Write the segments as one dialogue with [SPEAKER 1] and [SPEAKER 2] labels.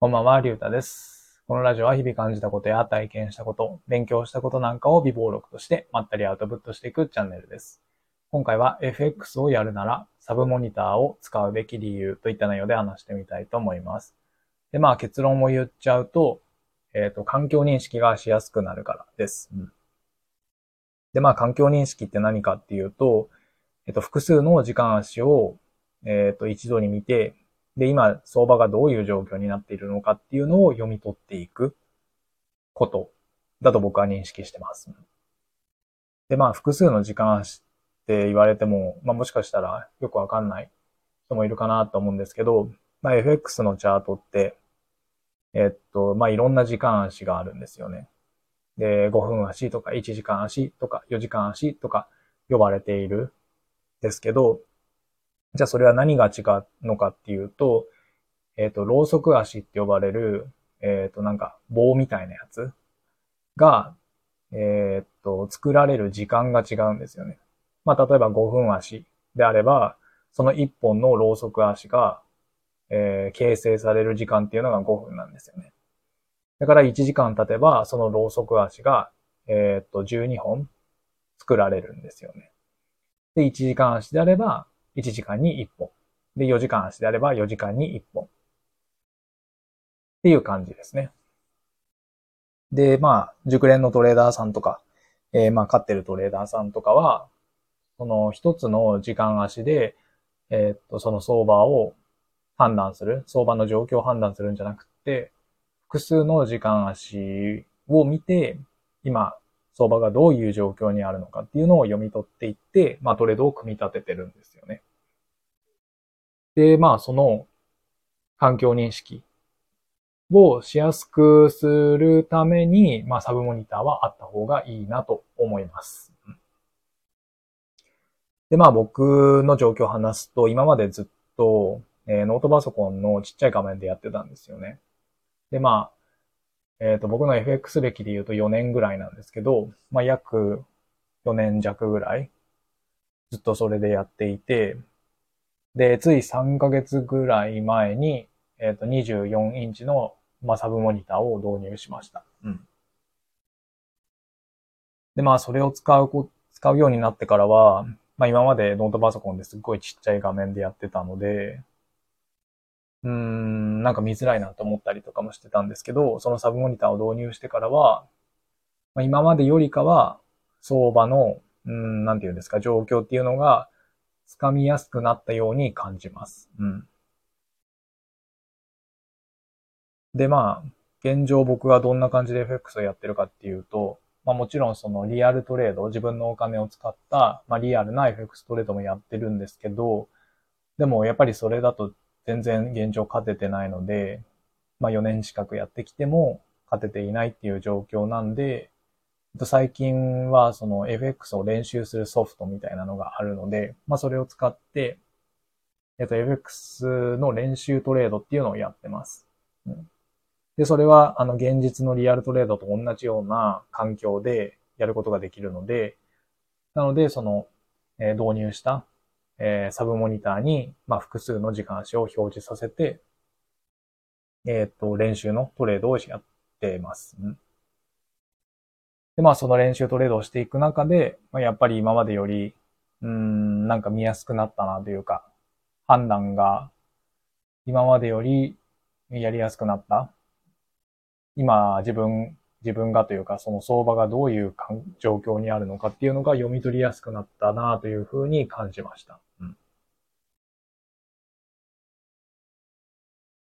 [SPEAKER 1] こんばんは、りゅうたです。このラジオは日々感じたことや体験したこと、勉強したことなんかを微暴録としてまったりアウトプットしていくチャンネルです。今回は FX をやるならサブモニターを使うべき理由といった内容で話してみたいと思います。で、まあ結論を言っちゃうと、えっ、ー、と、環境認識がしやすくなるからです。うん、で、まあ環境認識って何かっていうと、えっ、ー、と、複数の時間足を、えっ、ー、と、一度に見て、で、今、相場がどういう状況になっているのかっていうのを読み取っていくことだと僕は認識してます。で、まあ、複数の時間足って言われても、まあ、もしかしたらよくわかんない人もいるかなと思うんですけど、まあ、FX のチャートって、えっと、まあ、いろんな時間足があるんですよね。で、5分足とか1時間足とか4時間足とか呼ばれているですけど、じゃあそれは何が違うのかっていうと、えっ、ー、と、ろうそく足って呼ばれる、えっ、ー、と、なんか棒みたいなやつが、えっ、ー、と、作られる時間が違うんですよね。まあ、例えば5分足であれば、その1本のろうそく足が、えー、形成される時間っていうのが5分なんですよね。だから1時間経てば、そのろうそく足が、えっと、12本作られるんですよね。で、1時間足であれば、1時間に1本。で、4時間足であれば4時間に1本。っていう感じですね。で、まあ、熟練のトレーダーさんとか、えー、まあ、勝ってるトレーダーさんとかは、その一つの時間足で、えー、っと、その相場を判断する、相場の状況を判断するんじゃなくて、複数の時間足を見て、今、相場がどういう状況にあるのかっていうのを読み取っていって、まあ、トレードを組み立ててるんですよね。で、まあ、その環境認識をしやすくするために、まあ、サブモニターはあった方がいいなと思います。で、まあ、僕の状況を話すと、今までずっと、えー、ノートパソコンのちっちゃい画面でやってたんですよね。で、まあ、えっ、ー、と、僕の FX 歴で言うと4年ぐらいなんですけど、まあ、約4年弱ぐらい、ずっとそれでやっていて、で、つい3ヶ月ぐらい前に、えっ、ー、と、24インチの、まあ、サブモニターを導入しました。うん。で、まあ、それを使う、使うようになってからは、まあ、今までノートパソコンですっごいちっちゃい画面でやってたので、うーん、なんか見づらいなと思ったりとかもしてたんですけど、そのサブモニターを導入してからは、まあ、今までよりかは、相場の、うん、なんていうんですか、状況っていうのが、つかみやすくなったように感じます。うん。で、まあ、現状僕がどんな感じで FX をやってるかっていうと、まあもちろんそのリアルトレード、自分のお金を使った、まあリアルな FX トレードもやってるんですけど、でもやっぱりそれだと全然現状勝ててないので、まあ4年近くやってきても勝てていないっていう状況なんで、最近はその FX を練習するソフトみたいなのがあるので、まあそれを使って、えっと FX の練習トレードっていうのをやってます。うん、で、それはあの現実のリアルトレードと同じような環境でやることができるので、なのでその、えー、導入した、えー、サブモニターに、まあ、複数の時間足を表示させて、えっ、と、練習のトレードをやってます。うんで、まあその練習トレードをしていく中で、まあ、やっぱり今までより、うん、なんか見やすくなったなというか、判断が今までよりやりやすくなった。今自分、自分がというか、その相場がどういう状況にあるのかっていうのが読み取りやすくなったなというふうに感じました。うん、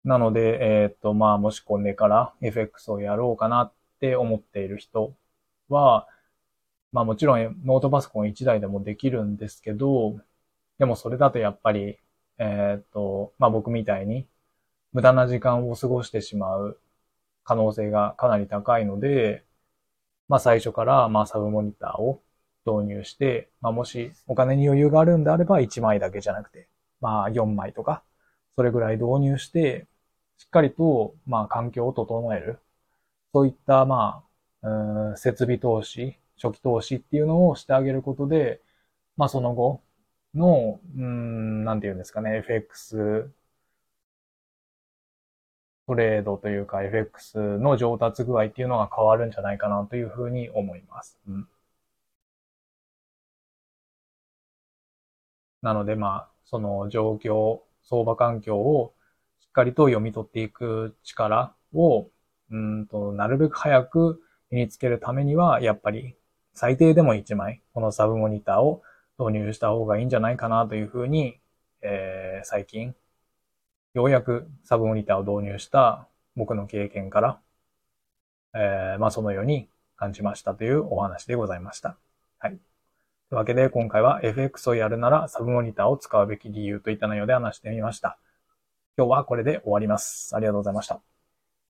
[SPEAKER 1] なので、えー、っと、まあ、もしこれから FX をやろうかなって思っている人は、まあもちろんノートパソコン1台でもできるんですけど、でもそれだとやっぱり、えっ、と、まあ僕みたいに無駄な時間を過ごしてしまう可能性がかなり高いので、まあ最初からまあサブモニターを導入して、まあもしお金に余裕があるんであれば1枚だけじゃなくて、まあ4枚とか、それぐらい導入して、しっかりとまあ環境を整える。そういったまあうん設備投資、初期投資っていうのをしてあげることで、まあその後の、うん、なんていうんですかね、FX トレードというか FX の上達具合っていうのが変わるんじゃないかなというふうに思います。うん、なのでまあ、その状況、相場環境をしっかりと読み取っていく力を、うんと、なるべく早く身につけるためには、やっぱり最低でも1枚、このサブモニターを導入した方がいいんじゃないかなというふうに、えー、最近、ようやくサブモニターを導入した僕の経験から、えー、まあそのように感じましたというお話でございました。はい。というわけで今回は FX をやるならサブモニターを使うべき理由といった内容で話してみました。今日はこれで終わります。ありがとうございました。